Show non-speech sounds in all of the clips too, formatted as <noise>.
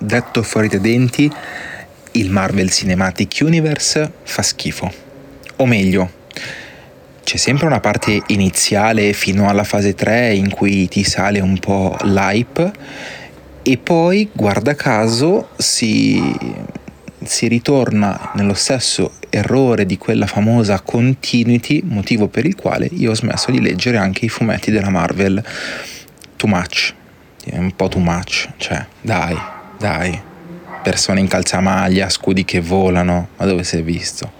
detto fuori dai denti, il Marvel Cinematic Universe fa schifo. O meglio, c'è sempre una parte iniziale fino alla fase 3 in cui ti sale un po' l'hype e poi, guarda caso, si, si ritorna nello stesso errore di quella famosa continuity, motivo per il quale io ho smesso di leggere anche i fumetti della Marvel. Too much, è un po' too much, cioè, dai, dai. Persone in calzamaglia, scudi che volano, ma dove è visto?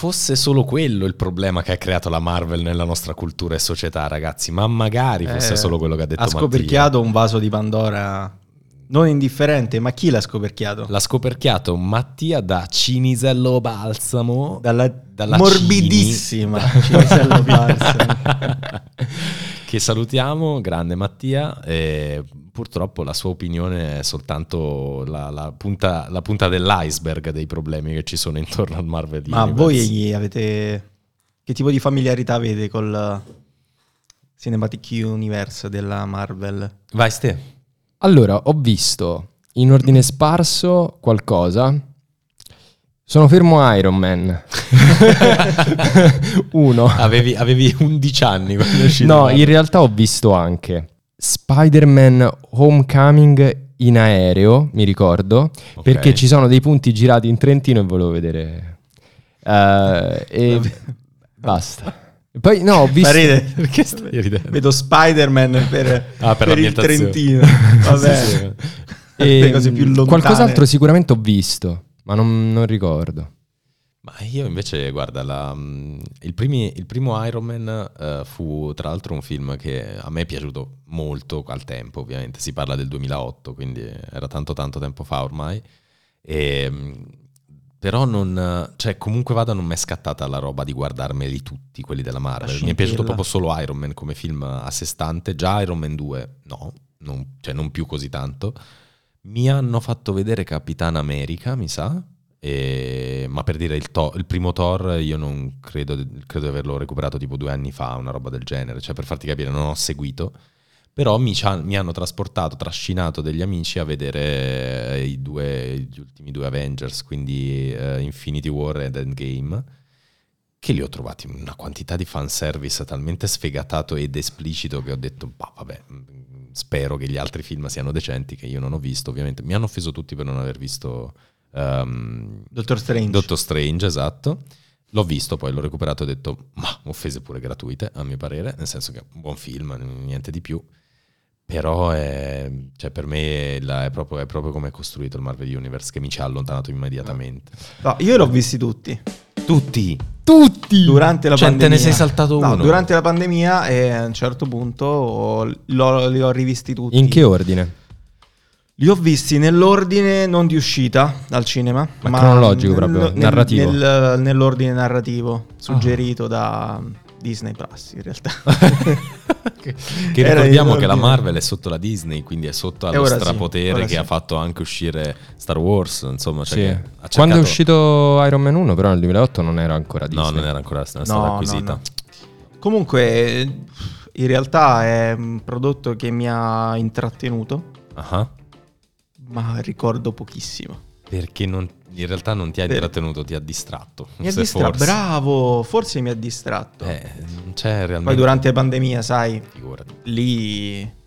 Fosse solo quello il problema che ha creato la Marvel nella nostra cultura e società, ragazzi. Ma magari fosse Eh, solo quello che ha detto Ha Mattia. scoperchiato un vaso di Pandora non indifferente, ma chi l'ha scoperchiato? L'ha scoperchiato Mattia da Cinisello Balsamo. Dalla, dalla morbidissima Cini. Cinisello <laughs> Balsamo. che salutiamo, grande Mattia. E purtroppo la sua opinione è soltanto la, la punta, la punta dell'iceberg dei problemi che ci sono intorno al Marvel Ma Universe. voi avete... Che tipo di familiarità avete col Cinematic Universe della Marvel? Vai, Ste. Allora, ho visto in ordine sparso qualcosa. Sono fermo Iron Man. <laughs> <laughs> Uno. Avevi, avevi 11 anni quando è uscito. No, in realtà ho visto anche Spider-Man Homecoming in aereo, mi ricordo, Ok. perché ci sono dei punti girati in Trentino e volevo vedere. Eh, e basta. Poi no, ho visto... Fa ridere. <laughs> Perché? Vedo Spider-Man per, Ah, per per il. Trentino. <laughs> Vabbè. Sì, sì. e, le cose più lontane. Qualcos'altro sicuramente ho visto, ma non, non ricordo. Ma io invece, guarda, la- mm, il, primi- il primo Iron Man eh, fu tra l'altro un film che a me è piaciuto molto al tempo, ovviamente. Si parla del 2008, quindi era tanto tanto tempo fa ormai. E, mm, però non... Cioè, comunque vada, non mi è scattata la roba di guardarmeli tutti, quelli della Marvel. Mi è piaciuto proprio solo Iron Man come film a sé stante. Già Iron Man 2, no, non, cioè non più così tanto. Mi hanno fatto vedere Capitan America, mi sa. E- ma per dire il, to- il primo Thor, io non credo, credo di averlo recuperato tipo due anni fa, una roba del genere. Cioè, per farti capire, non ho seguito. Però mi, mi hanno trasportato, trascinato degli amici a vedere eh, due, gli ultimi due Avengers, quindi eh, Infinity War ed Endgame, che li ho trovati una quantità di fanservice talmente sfegatato ed esplicito che ho detto, bah, vabbè, mh, spero che gli altri film siano decenti, che io non ho visto, ovviamente. Mi hanno offeso tutti per non aver visto ehm, Doctor Strange. Doctor Strange, esatto. L'ho visto, poi l'ho recuperato e ho detto, ma offese pure gratuite, a mio parere, nel senso che è un buon film, niente di più. Però è, cioè per me la- è, proprio, è proprio come è costruito il Marvel Universe che mi ci ha allontanato immediatamente. No, io l'ho visti tutti. Tutti! Tutti! Durante la Cioè, te ne pandemia. sei saltato No, uno. durante la pandemia e a un certo punto ho- li ho rivisti tutti. In che ordine? Li ho visti nell'ordine non di uscita al cinema, Ma cronologico proprio, narrativo. nel- nell'ordine narrativo suggerito da Disney Plus in realtà. <laughs> Che Era ricordiamo che la. Marvel è sotto la Disney, quindi è sotto allo sì, strapotere ora che sì. ha fatto anche uscire Star Wars. Insomma, cioè Sì. che ha Quando è cercato- uscito Iron Man 1, però nel 2008 non era ancora Disney. No, non era ancora non No, stata no, acquisita. no. Comunque in realtà è un prodotto che mi ha intrattenuto, Ah, ma ricordo pochissimo. Perché non- in realtà non ti ha intrattenuto, ti ha distratto. Mi ha distratto, bravo, forse mi ha distratto. Eh, non c'è realmente. Poi durante la pandemia, sai, Figurati. lì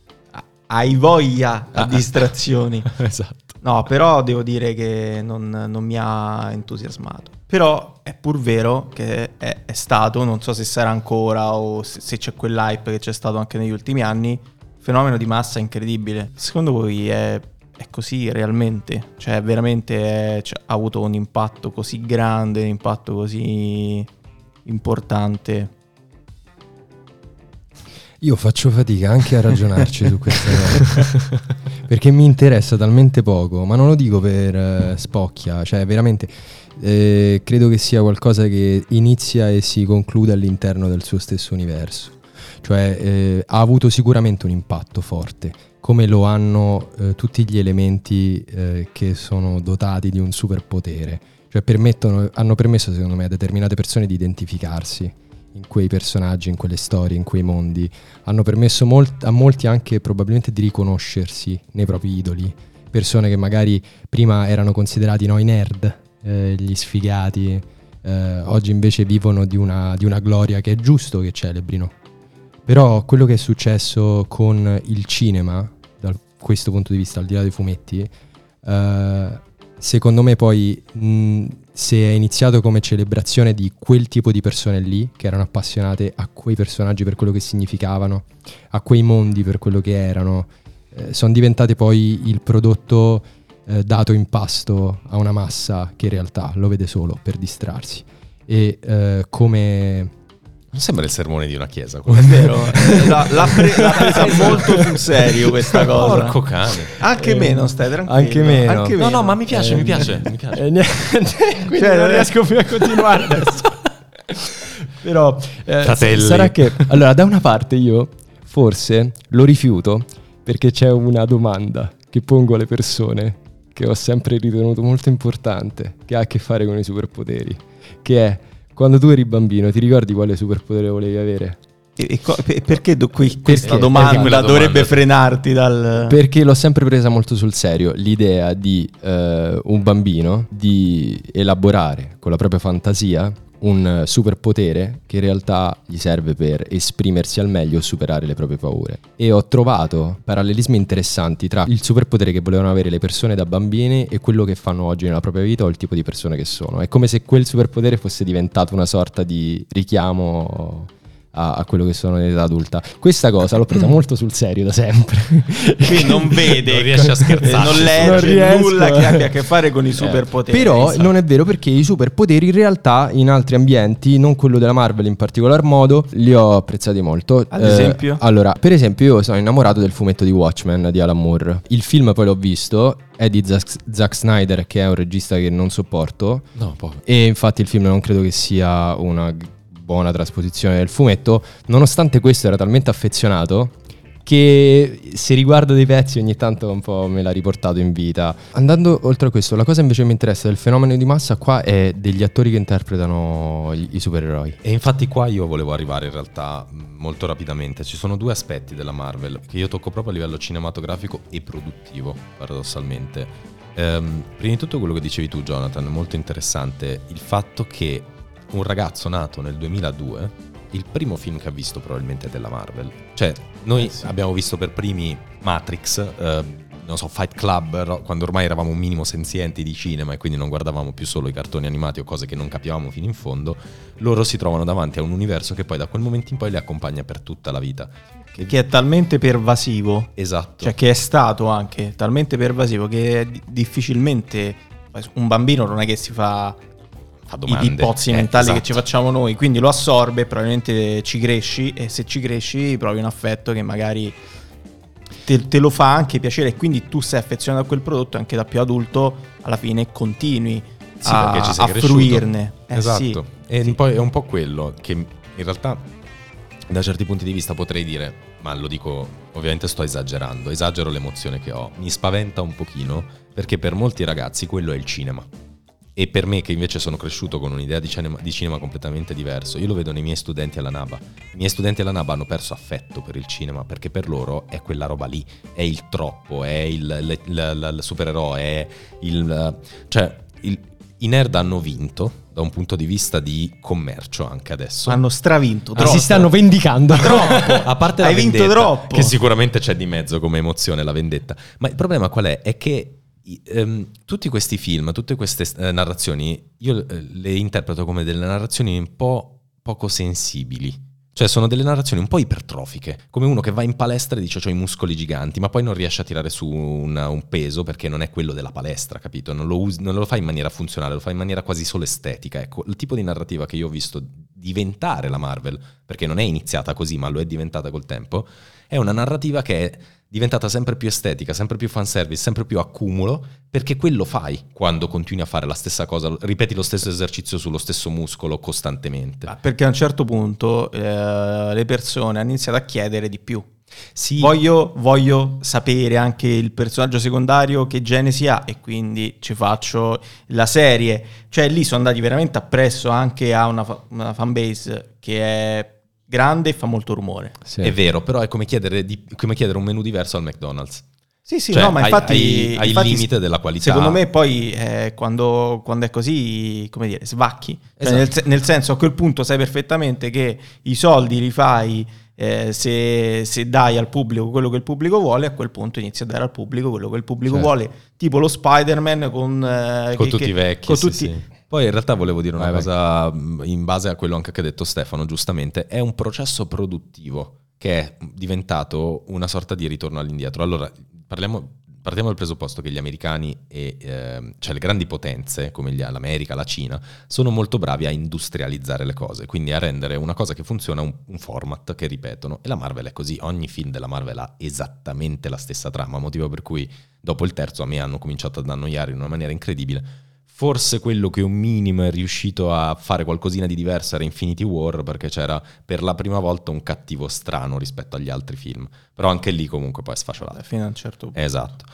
hai voglia a Ah. distrazioni. <laughs> esatto. No, però devo dire che non, non mi ha entusiasmato. Però è pur vero che è, è stato, non so se sarà ancora o se, se c'è quell'hype che c'è stato anche negli ultimi anni, fenomeno di massa incredibile. Secondo voi è, è così realmente? Cioè veramente è- cioè, ha avuto un impatto così grande, un impatto così importante? Io faccio fatica anche a ragionarci su questa cosa. <laughs> perché mi interessa talmente poco, ma non lo dico per eh, spocchia, cioè veramente eh, credo che sia qualcosa che inizia e si conclude all'interno del suo stesso universo. Cioè eh, ha avuto sicuramente un impatto forte, come lo hanno eh, tutti gli elementi eh, che sono dotati di un superpotere. Cioè hanno permesso secondo me a determinate persone di identificarsi in quei personaggi, in quelle storie, in quei mondi. Hanno permesso molt- a molti anche probabilmente di riconoscersi nei propri idoli. Persone che magari prima erano considerati noi nerd, eh, gli sfigati, eh, oggi invece vivono di una, di una gloria che è giusto che celebrino. Però quello che è successo con il cinema, questo punto di vista, al di là dei fumetti, eh, secondo me poi mh, se è iniziato come celebrazione di quel tipo di persone lì, che erano appassionate a quei personaggi per quello che significavano, a quei mondi per quello che erano, eh, sono diventate poi il prodotto eh, dato in pasto a una massa che in realtà lo vede solo per distrarsi. E eh, come Non sembra il sermone di una chiesa. È quello. vero, l'ha, l'ha pre- l'ha <laughs> presa molto sul serio questa cosa. Porco cane. Anche Eh, meno, stai tranquillo. anche meno. Anche No, meno. no, ma mi piace, Eh, mi piace, mi piace. Eh, niente, <laughs> quindi Cioè, non eh. riesco più a continuare adesso. <laughs> Però eh, Fratelli. sarà che allora da una parte io forse lo rifiuto perché c'è una domanda che pongo alle persone che ho sempre ritenuto molto importante, che ha a che fare con i superpoteri, che è quando tu eri bambino ti ricordi quale superpotere volevi avere? E- e co- pe- perché do- qui- questa Perché? domanda Perché quella domanda- dovrebbe frenarti dal... Perché l'ho sempre presa molto sul serio l'idea di eh, un bambino di elaborare con la propria fantasia un superpotere che in realtà gli serve per esprimersi al meglio e superare le proprie paure. E ho trovato parallelismi interessanti tra il superpotere che volevano avere le persone da bambini e quello che fanno oggi nella propria vita o il tipo di persone che sono. È come se quel superpotere fosse diventato una sorta di richiamo a, a quello che sono in età adulta. Questa cosa l'ho presa molto sul serio da sempre. <laughs> Qui non vede, Non riesce a scherzare. non Non legge riesco. nulla che abbia a che fare con i superpoteri. Però Esatto. non è vero perché i superpoteri in realtà in altri ambienti, non quello della Marvel in particolar modo, li ho apprezzati molto. Ad Eh, esempio? allora, per esempio io sono innamorato del fumetto di Watchmen di Alan Moore. Il film poi l'ho visto, è di Zack, Zack Snyder che è un regista che non sopporto No, e infatti il film non credo che sia una buona trasposizione del fumetto, nonostante questo era talmente affezionato che se riguardo dei pezzi ogni tanto un po' me l'ha riportato in vita. Andando oltre a questo, la cosa invece che mi interessa del fenomeno di massa qua è degli attori che interpretano i, i supereroi. E infatti qua io volevo arrivare in realtà mh, molto rapidamente. Ci sono due aspetti della Marvel che io tocco proprio a livello cinematografico e produttivo, paradossalmente. Ehm, prima di tutto quello che dicevi tu Jonathan, molto interessante, il fatto che un ragazzo nato nel 2002, il primo film che ha visto probabilmente è della Marvel. Cioè, noi abbiamo visto per primi Matrix, eh, non so, Fight Club, quando ormai eravamo un minimo senzienti di cinema e quindi non guardavamo più solo i cartoni animati o cose che non capivamo fino in fondo, loro si trovano davanti a un universo che poi da quel momento in poi li accompagna per tutta la vita. Che, che è talmente pervasivo, Esatto. cioè che è stato anche talmente pervasivo che di- difficilmente un bambino non è che si fa fa i, domande. i pozzi Eh, mentali esatto. che ci facciamo noi, quindi lo assorbe, probabilmente ci cresci e se ci cresci provi un affetto che magari te, te lo fa anche piacere e quindi tu sei affezionato a quel prodotto e anche da più adulto alla fine continui Sì, a, ci sei a fruirne. Eh, esatto. sì. E poi è un po' quello che in realtà da certi punti di vista potrei dire, ma lo dico, ovviamente sto esagerando, esagero l'emozione che ho. Mi spaventa un pochino perché per molti ragazzi quello è il cinema. E per me, che invece sono cresciuto con un'idea di cinema, di cinema completamente diverso, io lo vedo nei miei studenti alla NABA. I miei studenti alla NABA hanno perso affetto per il cinema perché per loro è quella roba lì, è il troppo, è il, il- il- il supereroe, è il. cioè, i nerd hanno vinto da un punto di vista di commercio anche adesso. Hanno stravinto troppo. si stanno vendicando. Troppo. A parte Hai la vinto vendetta, troppo. Che sicuramente c'è di mezzo come emozione la vendetta. Ma il problema qual è? È che ehm, tutti questi film, tutte queste eh, narrazioni, io eh, le interpreto come delle narrazioni un po' poco sensibili. Cioè sono delle narrazioni un po' ipertrofiche, come uno che va in palestra e dice ho i muscoli giganti, ma poi non riesce a tirare su una- un peso perché non è quello della palestra, capito? Non lo, usi- non lo fa in maniera funzionale, lo fa in maniera quasi solo estetica. Ecco, il tipo di narrativa che io ho visto diventare la Marvel, perché non è iniziata così, ma lo è diventata col tempo, è una narrativa che è diventata sempre più estetica, sempre più fanservice, sempre più accumulo, perché quello fai quando continui a fare la stessa cosa, ripeti lo stesso esercizio sullo stesso muscolo costantemente. Ah, Perché a un certo punto eh, le persone hanno iniziato a chiedere di più. Sì, Voglio, voglio sapere anche il personaggio secondario che genesi ha e quindi ci faccio la serie. Cioè lì sono andati veramente appresso anche a una, fa- una fanbase che è grande e fa molto rumore. Sì. è vero, però è come chiedere, di- come chiedere un menù diverso al McDonald's. Sì, sì, Cioè, no, ma infatti... hai- il limite della qualità. Secondo me poi eh, quando, quando è così, come dire, svacchi. Cioè, Esatto. nel, nel senso a quel punto sai perfettamente che i soldi li fai eh, se, se dai al pubblico quello che il pubblico vuole, a quel punto inizi a dare al pubblico quello che il pubblico Certo. vuole. Tipo lo Spider-Man con... eh, con che- tutti che- i vecchi. con sì, tutti- sì. Poi in realtà volevo dire una Vai, vai. cosa mh, in base a quello anche che ha detto Stefano, giustamente, è un processo produttivo che è diventato una sorta di ritorno all'indietro. Allora, parliamo, partiamo dal presupposto che gli americani e ehm, cioè le grandi potenze come gli- l'America, la Cina, sono molto bravi a industrializzare le cose, quindi a rendere una cosa che funziona un, un format che ripetono. E la Marvel è così, ogni film della Marvel ha esattamente la stessa trama, motivo per cui dopo il terzo a me hanno cominciato ad annoiare in una maniera incredibile. Forse quello che un minimo è riuscito a fare qualcosina di diverso era Infinity War, perché c'era per la prima volta un cattivo strano rispetto agli altri film. Però anche lì comunque poi è sfacciolato. Fino a un certo punto. Esatto.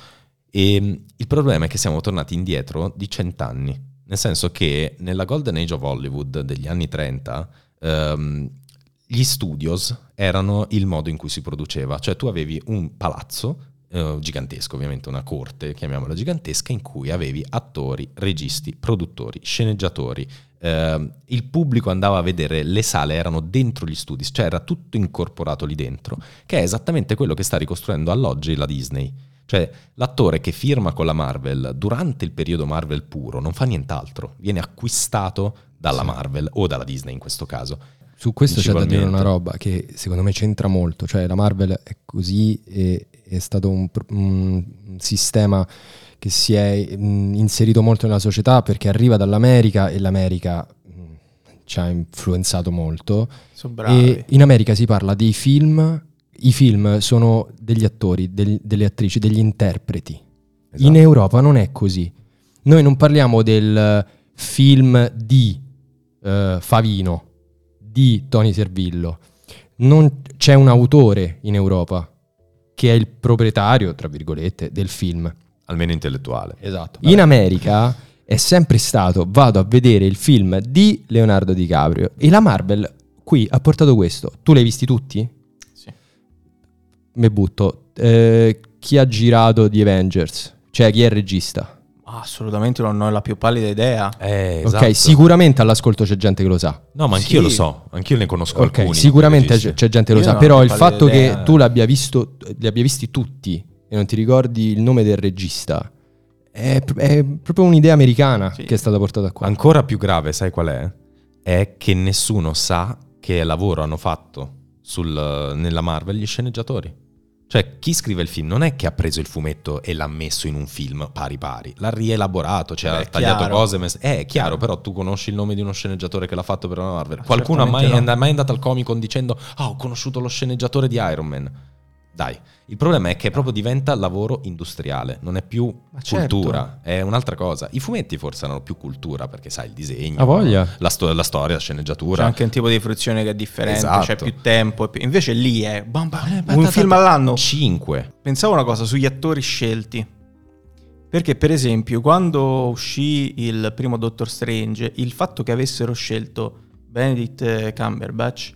E mh, il problema è che siamo tornati indietro di cent'anni. Nel senso che nella Golden Age of Hollywood degli anni 30, ehm, gli studios erano il modo in cui si produceva. Cioè tu avevi un palazzo eh, gigantesco, ovviamente una corte, chiamiamola gigantesca, in cui avevi attori, registi, produttori, sceneggiatori. ehm, il pubblico andava a vedere le sale, erano dentro gli studi, cioè era tutto incorporato lì dentro, che è esattamente quello che sta ricostruendo all'oggi la Disney. Cioè, l'attore che firma con la Marvel durante il periodo Marvel puro non fa nient'altro, viene acquistato dalla Sì. Marvel o dalla Disney in questo caso. Su questo c'è da dire una roba che secondo me c'entra molto, cioè la Marvel è così e è stato un, un sistema che si è mh, inserito molto nella società perché arriva dall'America e l'America mh, ci ha influenzato molto Sono bravi. e in America si parla dei film, i film sono degli attori, del- delle attrici, degli interpreti. Esatto. In Europa non è così. Noi non parliamo del film di eh, Favino, di Tony Servillo. Non c'è un autore in Europa che è il proprietario, tra virgolette, del film. Almeno intellettuale. Esatto. In America è sempre stato vado a vedere il film di Leonardo DiCaprio e la Marvel qui ha portato questo. Tu l'hai visti tutti? Sì. Me butto. Eh, chi ha girato The Avengers? Cioè chi è il regista? Assolutamente non ho la più pallida idea. Eh, Ok, esatto. sicuramente all'ascolto c'è gente che lo sa. No, ma anch'io Sì. lo so, anch'io ne conosco Ok, alcuni. sicuramente c'è, c'è gente che lo Io sa, però il fatto idea. che tu l'abbia visto, li abbia visti tutti e non ti ricordi il nome del regista è, è proprio un'idea americana Sì. che è stata portata qua. Ancora più grave, sai qual è? È che nessuno sa che lavoro hanno fatto sul- nella Marvel gli sceneggiatori. Cioè, chi scrive il film non è che ha preso il fumetto e l'ha messo in un film pari pari, l'ha rielaborato, cioè Beh, ha tagliato chiaro. cose. mess- Eh, è chiaro, però tu conosci il nome di uno sceneggiatore che l'ha fatto per la Marvel. Qualcuno ha mai, no. è mai andato al Comic Con dicendo Ah, ho conosciuto lo sceneggiatore di Iron Man. Dai, il problema è che proprio diventa lavoro industriale, non è più Ma certo. cultura, è un'altra cosa. I fumetti forse hanno più cultura perché sai il disegno, voglia. la, sto- la storia, la C'è sceneggiatura. anche un tipo di fruizione che è differente, Esatto. c'è più tempo. più- Invece lì è bam, bam, Eh, un film all'anno. 5. Pensavo una cosa sugli attori scelti. Perché, per esempio, quando uscì il primo Doctor Strange, il fatto che avessero scelto Benedict Cumberbatch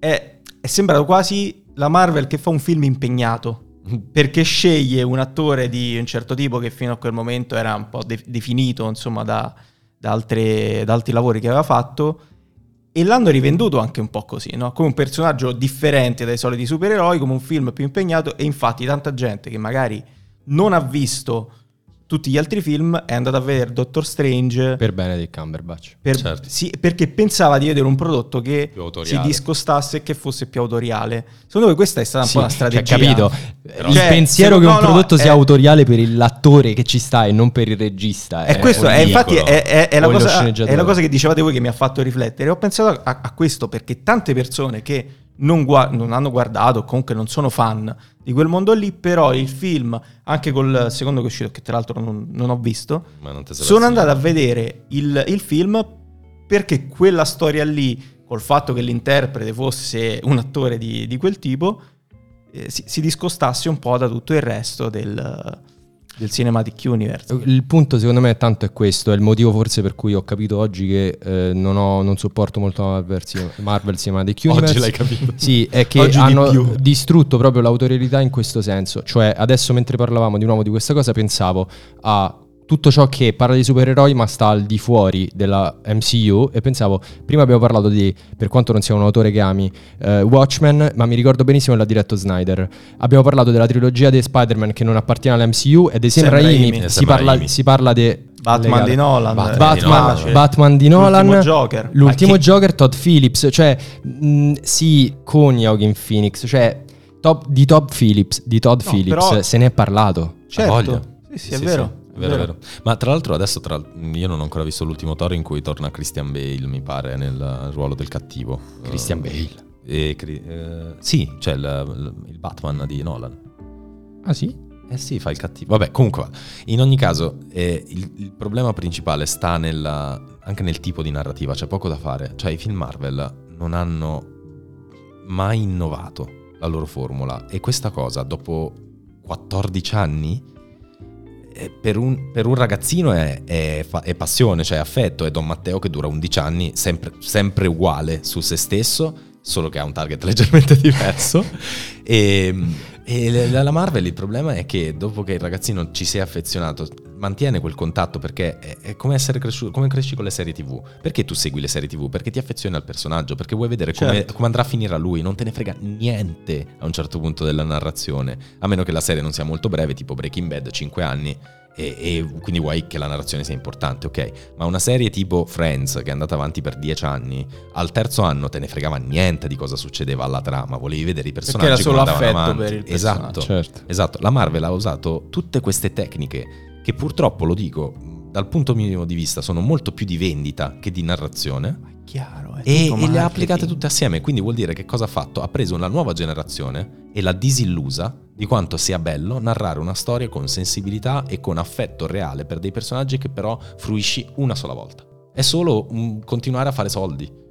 è, è sembrato quasi la Marvel che fa un film impegnato. Perché sceglie un attore di un certo tipo che fino a quel momento era un po' de- definito, insomma, da, da altre- da altri lavori che aveva fatto. E l'hanno rivenduto anche un po' così, no? Come un personaggio differente dai soliti supereroi, come un film più impegnato. E infatti, tanta gente che magari non ha visto tutti gli altri film è andata a vedere Doctor Strange Per Benedict Cumberbatch. per- Certo. sì, perché pensava di vedere un prodotto che si discostasse e che fosse più autoriale. Secondo me questa è stata un Sì, po' una cioè, strategia. capito? Però- il Cioè, pensiero che un no, no, prodotto sia è- autoriale per l'attore che ci sta e non per il regista. E questo è, infatti è, è- è la cosa, è la cosa che dicevate voi che mi ha fatto riflettere. Ho pensato a, a questo perché tante persone che non, gua- non hanno guardato, comunque non sono fan di quel mondo lì, però il film, anche col secondo che è uscito, che tra l'altro non, non ho visto, non sono andato a vedere il, il film perché quella storia lì, col fatto che l'interprete fosse un attore di, di quel tipo, eh, si, si discostasse un po' da tutto il resto del, del Cinematic Universe. Il punto secondo me tanto è questo, è il motivo forse per cui ho capito oggi che eh, non, ho- non sopporto molto Marvel, Marvel Cinematic Universe. Oggi l'hai capito. Sì, è che Oggi di hanno più. distrutto proprio l'autorialità in questo senso. Cioè, adesso mentre parlavamo di nuovo di questa cosa, pensavo a tutto ciò che parla di supereroi ma sta al di fuori della MCU e pensavo, prima abbiamo parlato di, per quanto non sia un autore che ami, eh, Watchmen, ma mi ricordo benissimo che l'ha diretto Snyder. Abbiamo parlato della trilogia di Spider-Man che non appartiene all'MCU e di Sam Sam Raimi, Raimi. si, parla, si parla di... Batman di Nolan, Batman eh, di Batman, Nolan. Batman di Nolan, L'ultimo Joker. l'ultimo che- Joker, Todd Phillips, cioè mh, sì, con Joaquin Phoenix, cioè top- di Todd Phillips, di Todd No, Phillips però- se ne è parlato. Certo. Sì, sì, è vero. È vero, vero. Ma tra l'altro adesso tra- io non ho ancora visto l'ultimo Thor in cui torna Christian Bale, mi pare, nel ruolo del cattivo. Christian Eh, Bale. e eh, sì, c'è il, il Batman di Nolan. Ah sì? Eh sì, fa il cattivo. Vabbè, comunque, in ogni caso, eh, il, il problema principale sta nella- anche nel tipo di narrativa, c'è poco da fare. Cioè, i film Marvel non hanno mai innovato la loro formula e questa cosa, dopo 14 anni, per un, per un ragazzino è, è è passione, cioè affetto. È Don Matteo che dura 11 anni, sempre, sempre uguale su se stesso, solo che ha un target <laughs> leggermente diverso. E, e la la Marvel il problema è che dopo che il ragazzino ci si è affezionato, mantiene quel contatto perché è, è come essere cresciuto, come cresci con le serie TV. Perché tu segui le serie TV? Perché ti affezioni al personaggio, perché vuoi vedere come, Certo. come andrà a finire a lui, non te ne frega niente a un certo punto della narrazione, a meno che la serie non sia molto breve, tipo Breaking Bad, 5 anni. E, e quindi vuoi che la narrazione sia importante, ok? Ma una serie tipo Friends, che è andata avanti per 10 anni, al terzo anno te ne fregava niente di cosa succedeva alla trama, volevi vedere i personaggi era solo come affetto avanti. per il Esatto. personaggio. Certo. Esatto, la Marvel ha usato tutte queste tecniche che purtroppo, lo dico, dal punto mio di vista sono molto più di vendita che di narrazione È chiaro. È e, e le ha applicate tutte assieme. Quindi vuol dire che cosa ha fatto? Ha preso una nuova generazione e l'ha disillusa di quanto sia bello narrare una storia con sensibilità e con affetto reale per dei personaggi che però fruisci una sola volta. È solo un continuare a fare soldi.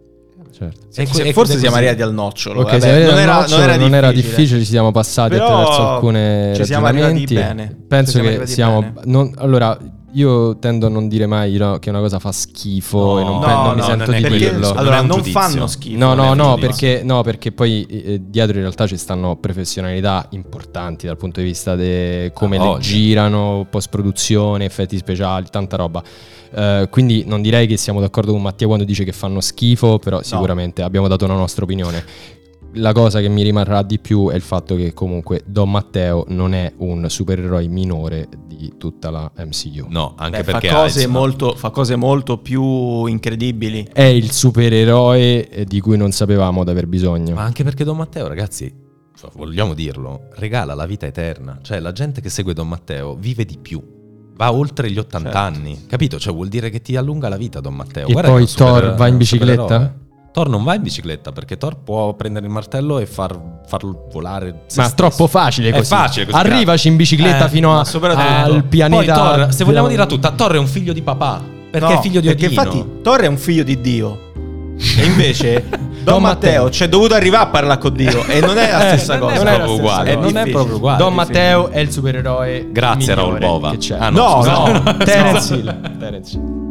Certo. Se- E se forse così. siamo arrivati al nocciolo. Ok, vabbè, se non, era, nocciolo, non era non era difficile. ci siamo passati Però attraverso alcune ci siamo arrivati bene. Ci Penso siamo che arrivati siamo. bene. non- allora, io tendo a non dire mai no, che una cosa fa schifo No, e non, no, pe- non mi sento non di dirlo. Non allora non giudizio. fanno schifo. No, non no, no, perché, no, perché poi eh, dietro in realtà ci stanno professionalità importanti dal punto di vista di come Ah, le girano, post-produzione, effetti speciali, tanta roba. Eh, quindi non direi che siamo d'accordo con Mattia quando dice che fanno schifo, però sicuramente abbiamo dato una nostra opinione. La cosa che mi rimarrà di più è il fatto che comunque Don Matteo non è un supereroe minore di tutta la MCU. No, anche Beh, perché fa, cose molto, fa cose molto più incredibili. È il supereroe eh, di cui non sapevamo di aver bisogno. Ma anche perché Don Matteo, ragazzi, cioè, vogliamo dirlo, regala la vita eterna. Cioè, la gente che segue Don Matteo vive di più. Va oltre gli 80 Certo. anni. Capito? Cioè, vuol dire che ti allunga la vita Don Matteo. E Guarda poi un super- Thor va in bicicletta? Thor non va in bicicletta perché Thor può prendere il martello e far, farlo volare. Ma stesso. troppo facile È così. facile così. Arrivaci in bicicletta Eh, fino a- al pianeta. Poi Thor, se vogliamo dirla tutta, Thor è un figlio di papà. Perché No, è figlio di Perché Odino. infatti Thor è un figlio di Dio. E invece <laughs> Don, Don Matteo Matteo c'è dovuto arrivare a parlare con Dio e non è la stessa Eh, non cosa. è proprio uguale, È non è proprio uguale. Don È Matteo è il supereroe. Grazie, Raul Bova. Che c'è. Ah, No, no, <laughs> Terence Hill. Terence Hill.